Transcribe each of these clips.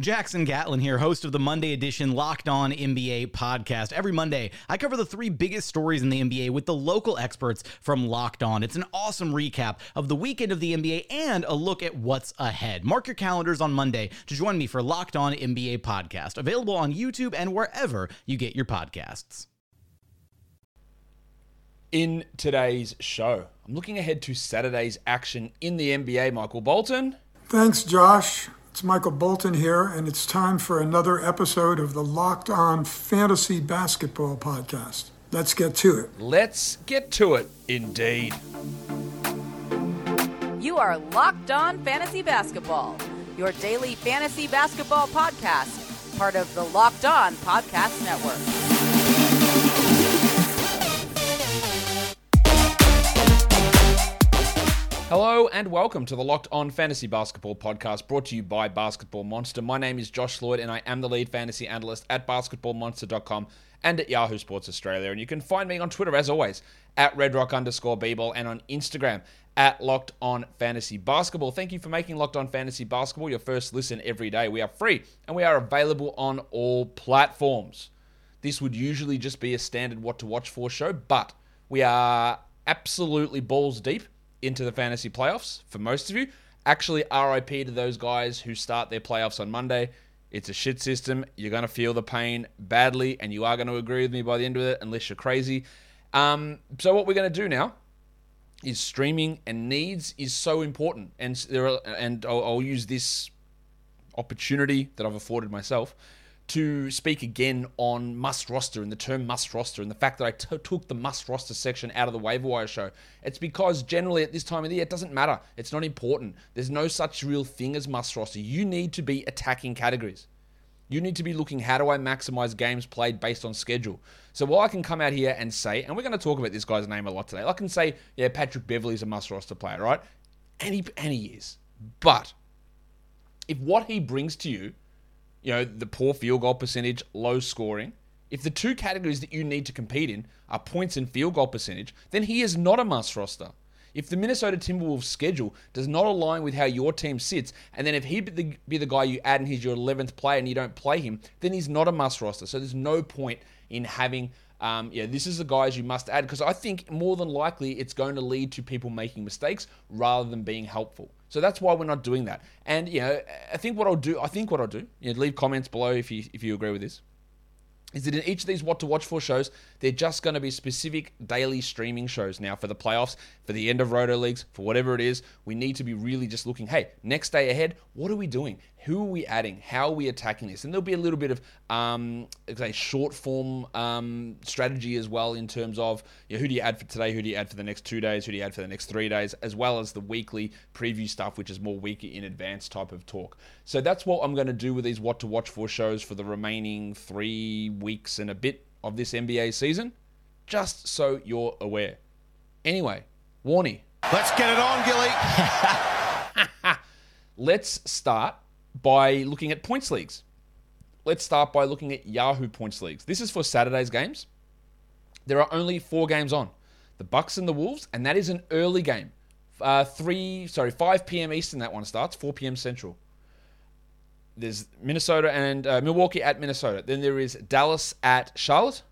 Jackson Gatlin here, host of the Monday edition Locked On NBA podcast. Every Monday, I cover the three biggest stories in the NBA with the local experts from Locked On. It's an awesome recap of the weekend of the NBA and a look at what's ahead. Mark your calendars on Monday to join me for Locked On NBA podcast, available on YouTube and wherever you get your podcasts. In today's show, I'm looking ahead to Saturday's action in the NBA. Michael Bolton. Thanks, Josh. It's Michael Bolton here, and it's time for another episode of the Locked On Fantasy Basketball Podcast. Let's get to it. Let's get to it, indeed. You are Locked On Fantasy Basketball, your daily fantasy basketball podcast, part of the Locked On Podcast Network. Hello and welcome to the Locked On Fantasy Basketball podcast brought to you by Basketball Monster. My name is Josh Lloyd and I am the lead fantasy analyst at basketballmonster.com and at Yahoo Sports Australia. And you can find me on Twitter as always at redrock underscore bball and on Instagram at Locked On Fantasy Basketball. Thank you for making Locked On Fantasy Basketball your first listen every day. We are free and we are available on all platforms. This would usually just be a standard what to watch for show, but we are absolutely balls deep into the fantasy playoffs for most of you. Actually, RIP to those guys who start their playoffs on Monday. It's a shit system. You're going to feel the pain badly, and you are going to agree with me by the end of it, unless you're crazy. Um, so, what we're going to do now is streaming and needs is so important, and there are, and I'll, I'll use this opportunity that I've afforded myself to speak again on must roster and the term must roster and the fact that I t- took the must roster section out of the waiver wire show. It's because generally at this time of the year, it doesn't matter. It's not important. There's no such real thing as must roster. You need to be attacking categories. You need to be looking how do I maximize games played based on schedule. So while I can come out here and say, and we're going to talk about this guy's name a lot today, I can say, yeah, Patrick Beverley's a must roster player, right? And he, and he is. But if what he brings to you you know, the poor field goal percentage, low scoring. If the two categories that you need to compete in are points and field goal percentage, then he is not a must roster. If the Minnesota Timberwolves schedule does not align with how your team sits, and then if he be the, be the guy you add and he's your 11th player and you don't play him, then he's not a must roster. So there's no point in having, um, yeah, this is the guys you must add because I think more than likely it's going to lead to people making mistakes rather than being helpful. So that's why we're not doing that. And you know, I think what I'll do, I think what I'll do, you know, leave comments below if you if you agree with this. Is that in each of these what to watch for shows, they're just going to be specific daily streaming shows now for the playoffs, for the end of roto leagues, for whatever it is. We need to be really just looking, hey, next day ahead, what are we doing? Who are we adding? How are we attacking this? And there'll be a little bit of um, say short form um, strategy as well in terms of you know, who do you add for today, who do you add for the next two days, who do you add for the next three days, as well as the weekly preview stuff, which is more week in advance type of talk. So that's what I'm going to do with these what to watch for shows for the remaining three weeks and a bit of this NBA season, just so you're aware. Anyway, Warney. Let's get it on, Gilly. Let's start by looking at points leagues. Let's start by looking at Yahoo points leagues. This is for Saturday's games. There are only four games on: the Bucks and the Wolves, and that is an early game. Uh, three, sorry, 5 p.m. Eastern. That one starts 4 p.m. Central. There's Minnesota and uh, Milwaukee at Minnesota. Then there is Dallas at Charlotte.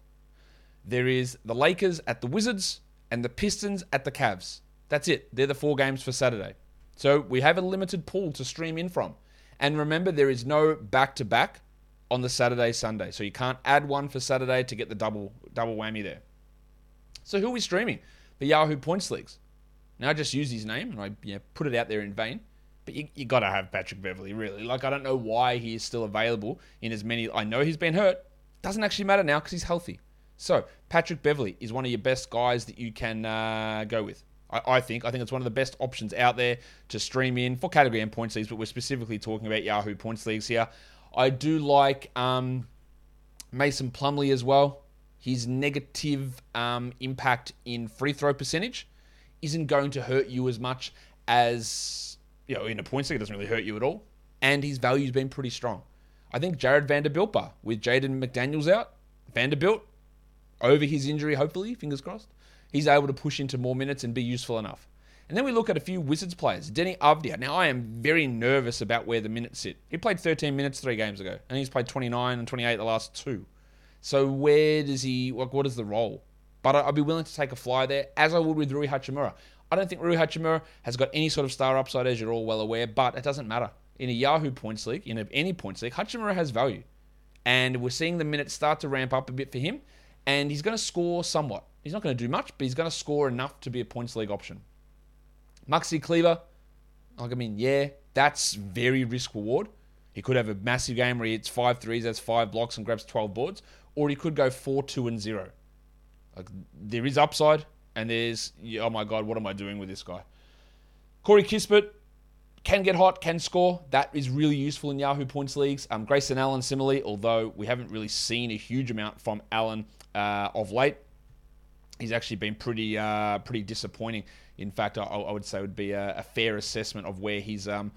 There is the Lakers at the Wizards and the Pistons at the Cavs. That's it. They're the four games for Saturday. So we have a limited pool to stream in from. And remember, there is no back to back on the Saturday Sunday, so you can't add one for Saturday to get the double double whammy there. So who are we streaming? The Yahoo points leagues. Now I just use his name and I know, put it out there in vain. But you, you got to have Patrick Beverley, really. Like I don't know why he is still available in as many. I know he's been hurt. Doesn't actually matter now because he's healthy. So Patrick Beverley is one of your best guys that you can uh, go with. I, I, think. I think it's one of the best options out there to stream in for category and points leagues, but we're specifically talking about Yahoo points leagues here. I do like um, Mason Plumlee as well. His negative um, impact in free throw percentage isn't going to hurt you as much as you know in a points league. It doesn't really hurt you at all, and his value's been pretty strong. I think Jarred Vanderbilt with Jaden McDaniels out, Vanderbilt over his injury, hopefully, fingers crossed, he's able to push into more minutes and be useful enough. And then we look at a few Wizards players. Deni Avdija. Now, I am very nervous about where the minutes sit. He played 13 minutes three games ago, and he's played 29 and 28 the last two. So where does he, like, what is the role? But I'd be willing to take a fly there, as I would with Rui Hachimura. I don't think Rui Hachimura has got any sort of star upside, as you're all well aware, but it doesn't matter. In a Yahoo points league, in any points league, Hachimura has value. And we're seeing the minutes start to ramp up a bit for him, and he's going to score somewhat. He's not going to do much, but he's going to score enough to be a points league option. Maxi Kleber, like I mean, yeah, that's very risk reward. He could have a massive game where he hits five threes, has five blocks, and grabs 12 boards, or he could go 4 2 and 0. Like, there is upside, and there's, oh my God, what am I doing with this guy? Corey Kispert can get hot, can score. That is really useful in Yahoo points leagues. Um, Grayson Allen, similarly, although we haven't really seen a huge amount from Allen uh, of late, he's actually been pretty uh, pretty disappointing. In fact, I, I would say would be a, a, fair assessment of where his um,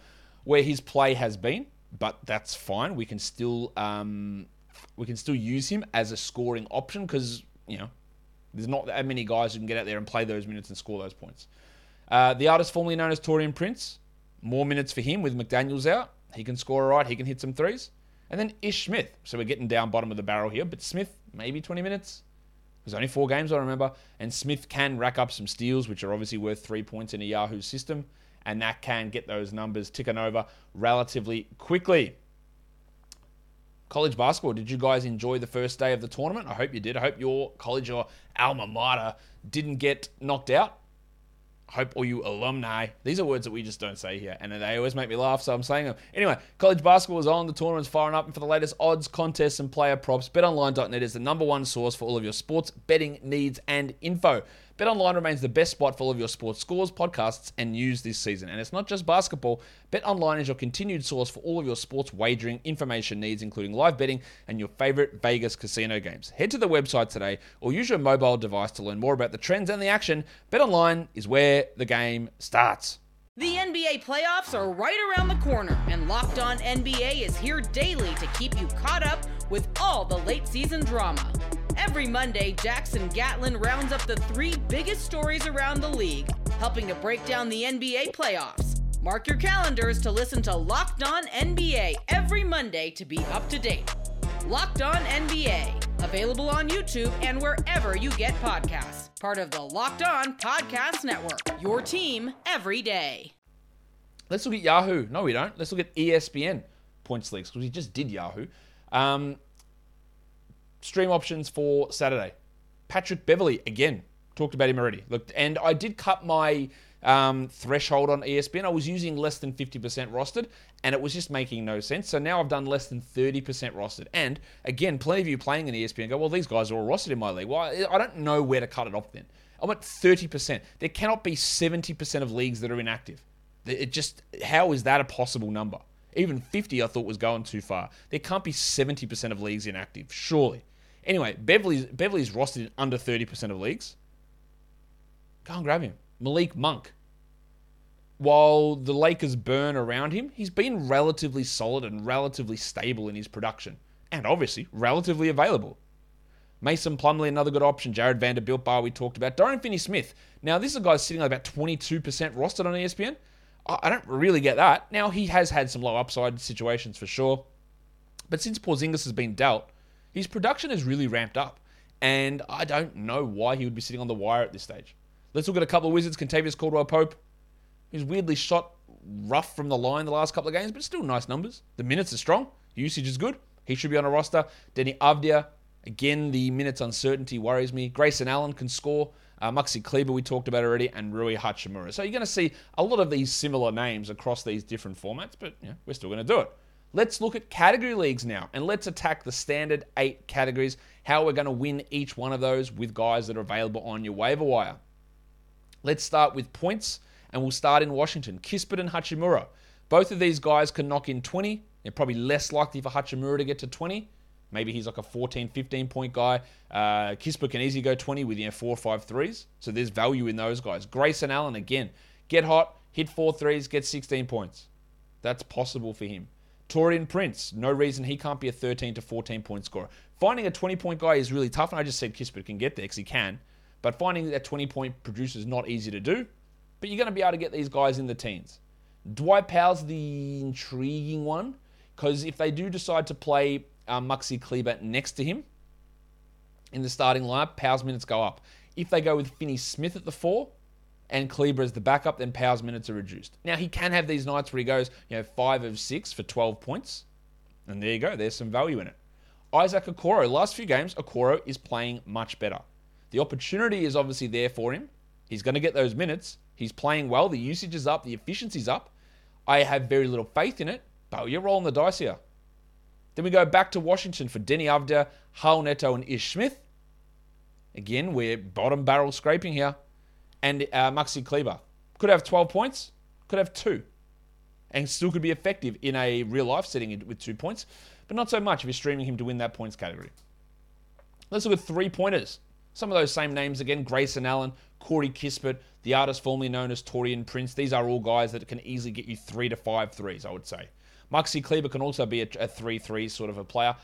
where his play has been. But that's fine. We can still um, we can still use him as a scoring option because you know there's not that many guys who can get out there and play those minutes and score those points. Uh, the artist formerly known as Taurean Prince, more minutes for him with McDaniels out. He can score all right. He can hit some threes. And then Ish Smith. So we're getting down bottom of the barrel here, but Smith maybe 20 minutes. There's only four games, I remember. And Smith can rack up some steals, which are obviously worth three points in a Yahoo system. And that can get those numbers ticking over relatively quickly. College basketball, did you guys enjoy the first day of the tournament? I hope you did. I hope your college or alma mater didn't get knocked out hope all you alumni, these are words that we just don't say here, and they always make me laugh, so I'm saying them. Anyway, college basketball is on, the tournament's firing up, and for the latest odds, contests, and player props, betonline.net is the number one source for all of your sports betting needs and info. BetOnline remains the best spot for all of your sports scores, podcasts, and news this season. And it's not just basketball. BetOnline is your continued source for all of your sports wagering information needs, including live betting and your favorite Vegas casino games. Head to the website today or use your mobile device to learn more about the trends and the action. BetOnline is where the game starts. The NBA playoffs are right around the corner, and Locked On NBA is here daily to keep you caught up with all the late season drama. Every Monday, Jackson Gatlin rounds up the three biggest stories around the league, helping to break down the NBA playoffs. Mark your calendars to listen to Locked On NBA every Monday to be up to date. Locked On NBA, available on YouTube and wherever you get podcasts. Part of the Locked On Podcast Network, your team every day. Let's look at Yahoo. No, we don't. Let's look at ESPN points leagues because we just did Yahoo. Um, stream options for Saturday. Patrick Beverley, again, talked about him already. Look, and I did cut my um, threshold on ESPN. I was using less than 50% rostered, and it was just making no sense. So now I've done less than 30% rostered. And again, plenty of you playing in ESPN go, well, these guys are all rostered in my league. Well, I don't know where to cut it off then. I'm at 30%. There cannot be 70% of leagues that are inactive. It just, how is that a possible number? Even 50 I thought was going too far. There can't be 70% of leagues inactive, surely. Anyway, Beverley's Beverley's rostered in under 30% of leagues. Go and grab him. Malik Monk. While the Lakers burn around him, he's been relatively solid and relatively stable in his production. And obviously, relatively available. Mason Plumlee, another good option. Jarred Vanderbilt bar we talked about. Dorian Finney Smith. Now, this is a guy sitting at about 22% rostered on ESPN. I don't really get that. Now, he has had some low upside situations for sure. But since Porzingis has been dealt, his production has really ramped up, and I don't know why he would be sitting on the wire at this stage. Let's look at a couple of Wizards. Kentavious Caldwell Pope. He's weirdly shot rough from the line the last couple of games, but still nice numbers. The minutes are strong. Usage is good. He should be on a roster. Deni Avdija, Again, the minutes uncertainty worries me. Grayson Allen can score. Uh, Maxi Kleber, we talked about already, and Rui Hachimura. So you're going to see a lot of these similar names across these different formats, but we're still going to do it. Let's look at category leagues now and let's attack the standard eight categories how we're going to win each one of those with guys that are available on your waiver wire. Let's start with points, and we'll start in Washington. Kispert and Hachimura. Both of these guys can knock in 20. They're probably less likely for Hachimura to get to 20. Maybe he's like a 14, 15 point guy. Uh, Kispert can easily go 20 with you know, four or five threes. So there's value in those guys. Grayson Allen, again, get hot, hit four threes, get 16 points. That's possible for him. Taurean Prince, no reason he can't be a 13 to 14 point scorer. Finding a 20 point guy is really tough, and I just said Kispert can get there because he can. But finding that 20 point producer is not easy to do. But you're going to be able to get these guys in the teens. Dwight Powell's the intriguing one because if they do decide to play uh, Maxi Kleber next to him in the starting lineup, Powell's minutes go up. If they go with Finney Smith at the four and Kleber as the backup, then Powell's minutes are reduced. Now he can have these nights where he goes, you know, five of six for 12 points, and there you go. There's some value in it. Isaac Okoro, last few games, Okoro is playing much better. The opportunity is obviously there for him. He's going to get those minutes. He's playing well. The usage is up. The efficiency's up. I have very little faith in it, but you're rolling the dice here. Then we go back to Washington for Deni Avdija, Raul Neto, and Ish Smith. Again, we're bottom barrel scraping here. And uh, Maxi Kleber. Could have 12 points, could have two. And still could be effective in a real life setting with two points, but not so much if you're streaming him to win that points category. Let's look at three pointers. Some of those same names again Grayson Allen, Corey Kispert, the artist formerly known as Taurean Prince. These are all guys that can easily get you three to five threes, I would say. Maxi Kleber can also be a 3 3 sort of a player.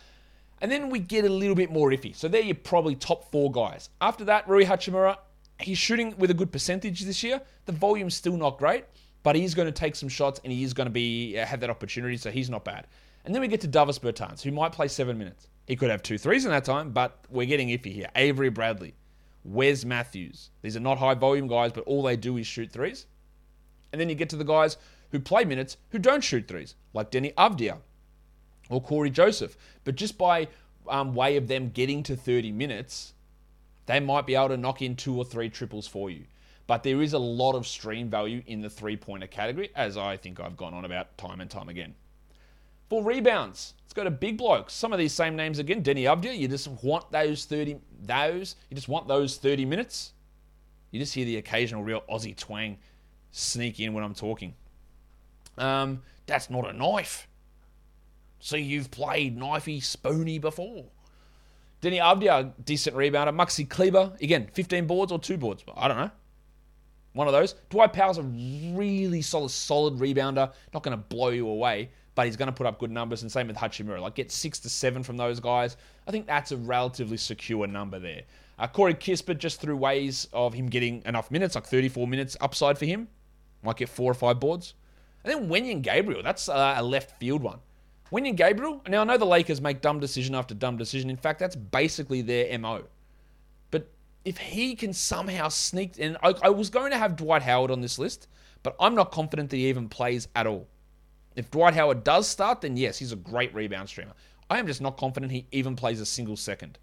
And then we get a little bit more iffy. So there you're probably top four guys. After that, Rui Hachimura, he's shooting with a good percentage this year. The volume's still not great, but he's going to take some shots and he is going to be uh, have that opportunity, so he's not bad. And then we get to Davis Bertans, who might play seven minutes. He could have two threes in that time, but we're getting iffy here. Avery Bradley, Wes Matthews. These are not high volume guys, but all they do is shoot threes. And then you get to the guys who play minutes who don't shoot threes, like Deni Avdija or Cory Joseph. But just by um, way of them getting to 30 minutes, they might be able to knock in two or three triples for you. But there is a lot of stream value in the three pointer category, as I think I've gone on about time and time again. For rebounds, let's go to big blokes. Some of these same names again. Deni Avdija, you just want those 30, those, you just want those 30 minutes. You just hear the occasional real Aussie twang sneak in when I'm talking. Um, that's not a knife. See, you've played knifey spoony before. Deni Avdija, decent rebounder. Maxi Kleber, again, 15 boards or two boards. I don't know. One of those. Dwight Powell's a really solid, solid rebounder. Not going to blow you away, but he's going to put up good numbers. And same with Hachimura. Like, get six to seven from those guys. I think that's a relatively secure number there. Uh, Corey Kispert, just through ways of him getting enough minutes, like 34 minutes upside for him. Might get four or five boards. And then Wenyen Gabriel, that's uh, a left field one. Wenyen Gabriel, now I know the Lakers make dumb decision after dumb decision. In fact, that's basically their MO. But if he can somehow sneak in, I, I was going to have Dwight Howard on this list, but I'm not confident that he even plays at all. If Dwight Howard does start, then yes, he's a great rebound streamer. I am just not confident he even plays a single second.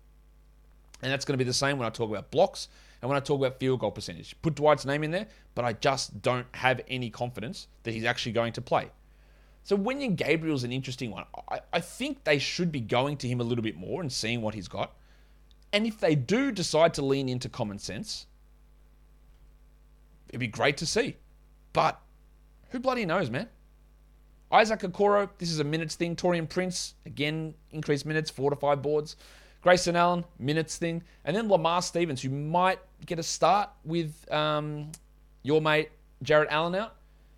And that's going to be the same when I talk about blocks and when I talk about field goal percentage. Put Dwight's name in there, but I just don't have any confidence that he's actually going to play. So Wenyen Gabriel's an interesting one. I, I think they should be going to him a little bit more and seeing what he's got. And if they do decide to lean into common sense, it'd be great to see. But who bloody knows, man? Isaac Okoro, this is a minutes thing. Taurean Prince, again, increased minutes, four to five boards. Grayson Allen, minutes thing. And then Lamar Stevens, who might get a start with um, your mate Jarrett Allen out.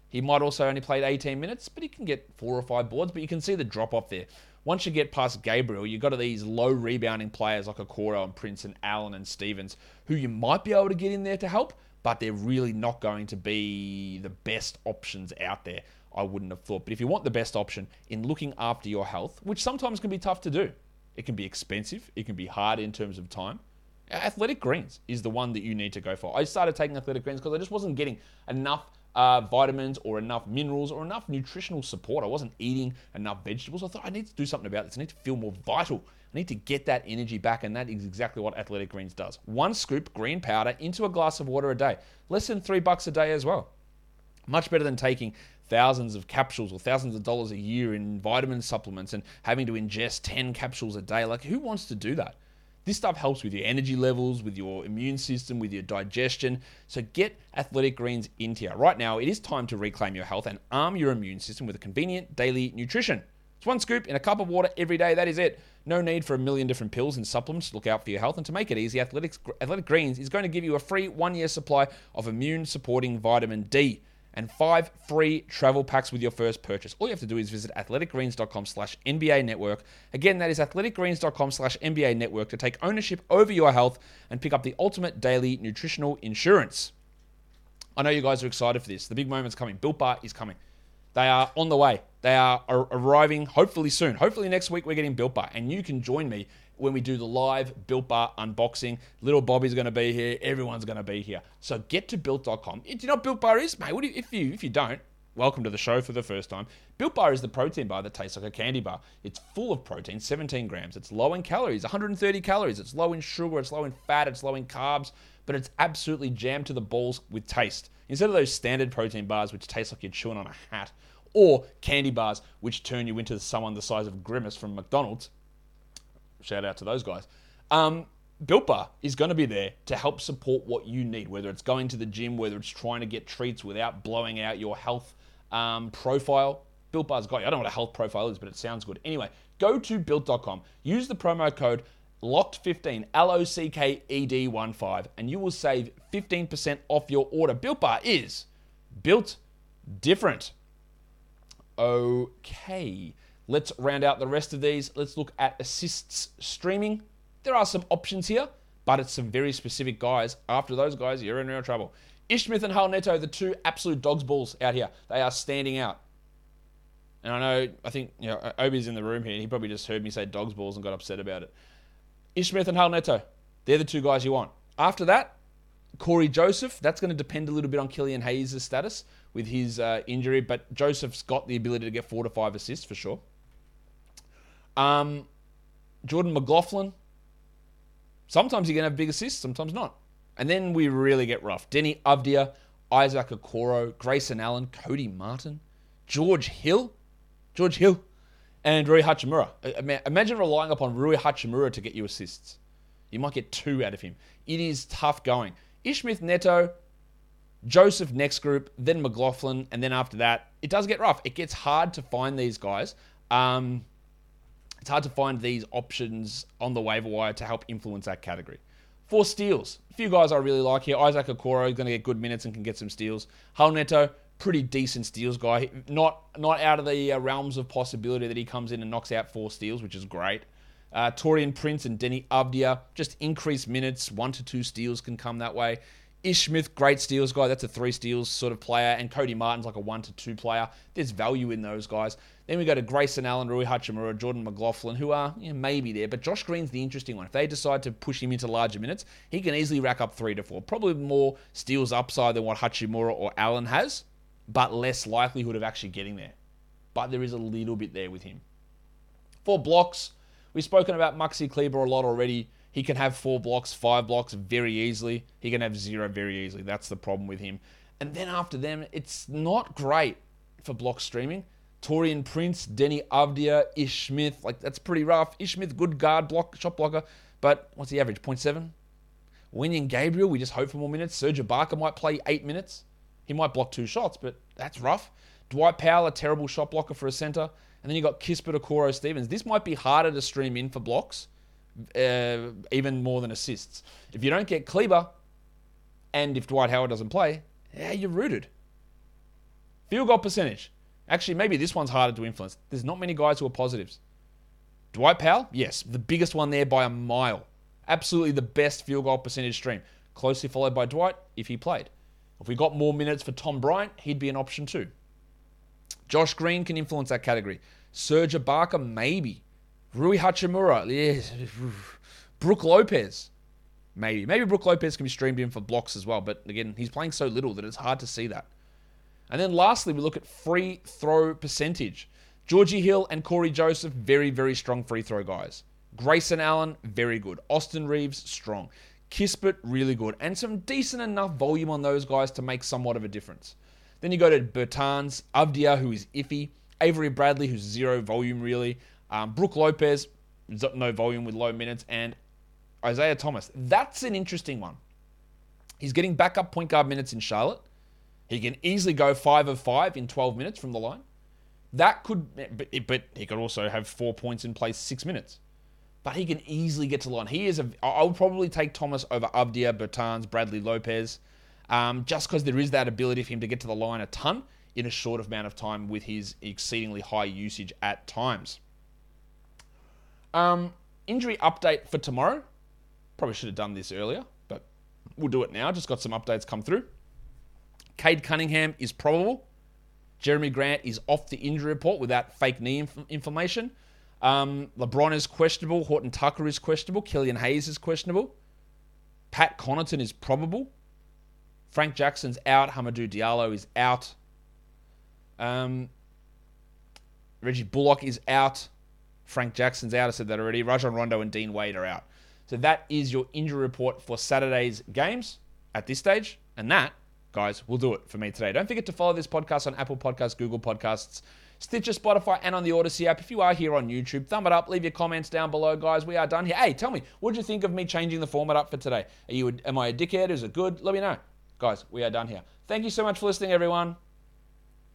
He might also only play 18 minutes, but he can get four or five boards. But you can see the drop off there. Once you get past Gabriel, you've got these low rebounding players like Okoro and Prince and Allen and Stevens, who you might be able to get in there to help, but they're really not going to be the best options out there. I wouldn't have thought. But if you want the best option in looking after your health, which sometimes can be tough to do, it can be expensive. It can be hard in terms of time. Athletic Greens is the one that you need to go for. I started taking Athletic Greens because I just wasn't getting enough uh, vitamins or enough minerals or enough nutritional support. I wasn't eating enough vegetables. I thought I need to do something about this. I need to feel more vital. I need to get that energy back, and that is exactly what Athletic Greens does. One scoop green powder into a glass of water a day, less than three bucks a day as well. Much better than taking thousands of capsules or thousands of dollars a year in vitamin supplements and having to ingest 10 capsules a day. Like, who wants to do that? This stuff helps with your energy levels, with your immune system, with your digestion. So get Athletic Greens into you. Right now, it is time to reclaim your health and arm your immune system with a convenient daily nutrition. It's one scoop in a cup of water every day. That is it. No need for a million different pills and supplements to look out for your health. And to make it easy, Athletic Greens is going to give you a free one year supply of immune supporting vitamin D and five free travel packs with your first purchase. All you have to do is visit athleticgreens.com slash NBA network. Again, that is athleticgreens.com slash NBA network to take ownership over your health and pick up the ultimate daily nutritional insurance. I know you guys are excited for this. The big moment's coming. Built Bar is coming. They are on the way. They are arriving hopefully soon. Hopefully next week we're getting Built Bar, and you can join me when we do the live Built Bar unboxing. Little Bobby's going to be here. Everyone's going to be here. So get to built.com. Do you know what Built Bar is, mate? You, if you if you don't, welcome to the show for the first time. Built Bar is the protein bar that tastes like a candy bar. It's full of protein, 17 grams. It's low in calories, 130 calories. It's low in sugar. It's low in fat. It's low in carbs. But it's absolutely jammed to the balls with taste. Instead of those standard protein bars, which taste like you're chewing on a hat, or candy bars, which turn you into someone the size of Grimace from McDonald's. Shout out to those guys. Um, Built Bar is going to be there to help support what you need, whether it's going to the gym, whether it's trying to get treats without blowing out your health um, profile. Built Bar's got you. I don't know what a health profile is, but it sounds good. Anyway, go to built.com, use the promo code LOCKED15, L O C K E D 1 5, and you will save 15% off your order. Built Bar is built different. Okay, let's round out the rest of these. Let's look at assists streaming. There are some options here, but it's some very specific guys. After those guys, you're in real trouble. Ish Smith and Raul Neto, the two absolute dogs balls out here. They are standing out. And I know, I think, you know, Obi's in the room here. He probably just heard me say dogs balls and got upset about it. Ish Smith and Raul Neto, they're the two guys you want. After that, Cory Joseph, that's going to depend a little bit on Killian Hayes' status with his uh, injury, but Joseph's got the ability to get four to five assists for sure. Um, Jordan McLaughlin, sometimes you're going to have big assists, sometimes not. And then we really get rough. Deni Avdija, Isaac Okoro, Grayson Allen, Cody Martin, George Hill, George Hill, and Rui Hachimura. Imagine relying upon Rui Hachimura to get you assists. You might get two out of him. It is tough going. Ish Smith Neto, Joseph next group, then McLaughlin, and then after that, it does get rough. It gets hard to find these guys. Um, it's hard to find these options on the waiver wire to help influence that category. Four steals, a few guys I really like here. Isaac Okoro is going to get good minutes and can get some steals. Raul Neto, pretty decent steals guy. Not not out of the uh, realms of possibility that he comes in and knocks out four steals, which is great. Uh, Taurean Prince and Deni Avdija, just increased minutes. One to two steals can come that way. Ish Smith, great steals guy. That's a three steals sort of player. And Cody Martin's like a one to two player. There's value in those guys. Then we go to Grayson Allen, Rui Hachimura, Jordan McLaughlin, who are you know, maybe there. But Josh Green's the interesting one. If they decide to push him into larger minutes, he can easily rack up three to four. Probably more steals upside than what Hachimura or Allen has, but less likelihood of actually getting there. But there is a little bit there with him. For blocks, we've spoken about Maxi Kleber a lot already. He can have four blocks, five blocks very easily. He can have zero very easily. That's the problem with him. And then after them, it's not great for block streaming. Taurean Prince, Deni Avdija, Ish Smith, like that's pretty rough. Ish Smith, good guard, block, shot blocker, but what's the average? 0.7? Wenyen Gabriel, we just hope for more minutes. Serge Ibaka might play eight minutes. He might block two shots, but that's rough. Dwight Powell, a terrible shot blocker for a center. And then you got Kispert Okoro Stevens. This might be harder to stream in for blocks uh, even more than assists. If you don't get Kleber, and if Dwight Howard doesn't play, yeah, you're rooted. Field goal percentage. Actually, maybe this one's harder to influence. There's not many guys who are positives. Dwight Powell, yes, the biggest one there by a mile. Absolutely the best field goal percentage stream. Closely followed by Dwight if he played. If we got more minutes for Tom Bryant, he'd be an option too. Josh Green can influence that category. Serge Ibaka, maybe. Rui Hachimura, yes. Brook Lopez, maybe. Maybe Brook Lopez can be streamed in for blocks as well, but again, he's playing so little that it's hard to see that. And then lastly, we look at free throw percentage. Georgie Hill and Cory Joseph, very, very strong free throw guys. Grayson Allen, very good. Austin Reaves, strong. Kispert, really good. And some decent enough volume on those guys to make somewhat of a difference. Then you go to Bertans, Avdija, who is iffy. Avery Bradley, who's zero volume really. Um, Brook Lopez, no volume with low minutes, and Isaiah Thomas. That's an interesting one. He's getting backup point guard minutes in Charlotte. He can easily go five of five in 12 minutes from the line. That could, but, but he could also have four points in place six minutes. But he can easily get to the line. He is a. I would probably take Thomas over Avdija, Bertans, Bradley Lopez, um, just because there is that ability for him to get to the line a ton in a short amount of time with his exceedingly high usage at times. Um, injury update for tomorrow. Probably should have done this earlier, but we'll do it now. Just got some updates come through. Cade Cunningham is probable. Jerami Grant is off the injury report without fake knee inf- inflammation. Um, LeBron is questionable. Horton Tucker is questionable. Killian Hayes is questionable. Pat Connaughton is probable. Frank Jackson's out. Hamidou Diallo is out. Um, Reggie Bullock is out. Frank Jackson's out. I said that already. Rajon Rondo and Dean Wade are out. So that is your injury report for Saturday's games at this stage. And that, guys, will do it for me today. Don't forget to follow this podcast on Apple Podcasts, Google Podcasts, Stitcher, Spotify, and on the Odyssey app. If you are here on YouTube, thumb it up, leave your comments down below, guys. We are done here. Hey, tell me, what did you think of me changing the format up for today? Are you, am I a dickhead? Is it good? Let me know. Guys, we are done here. Thank you so much for listening, everyone.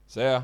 See ya.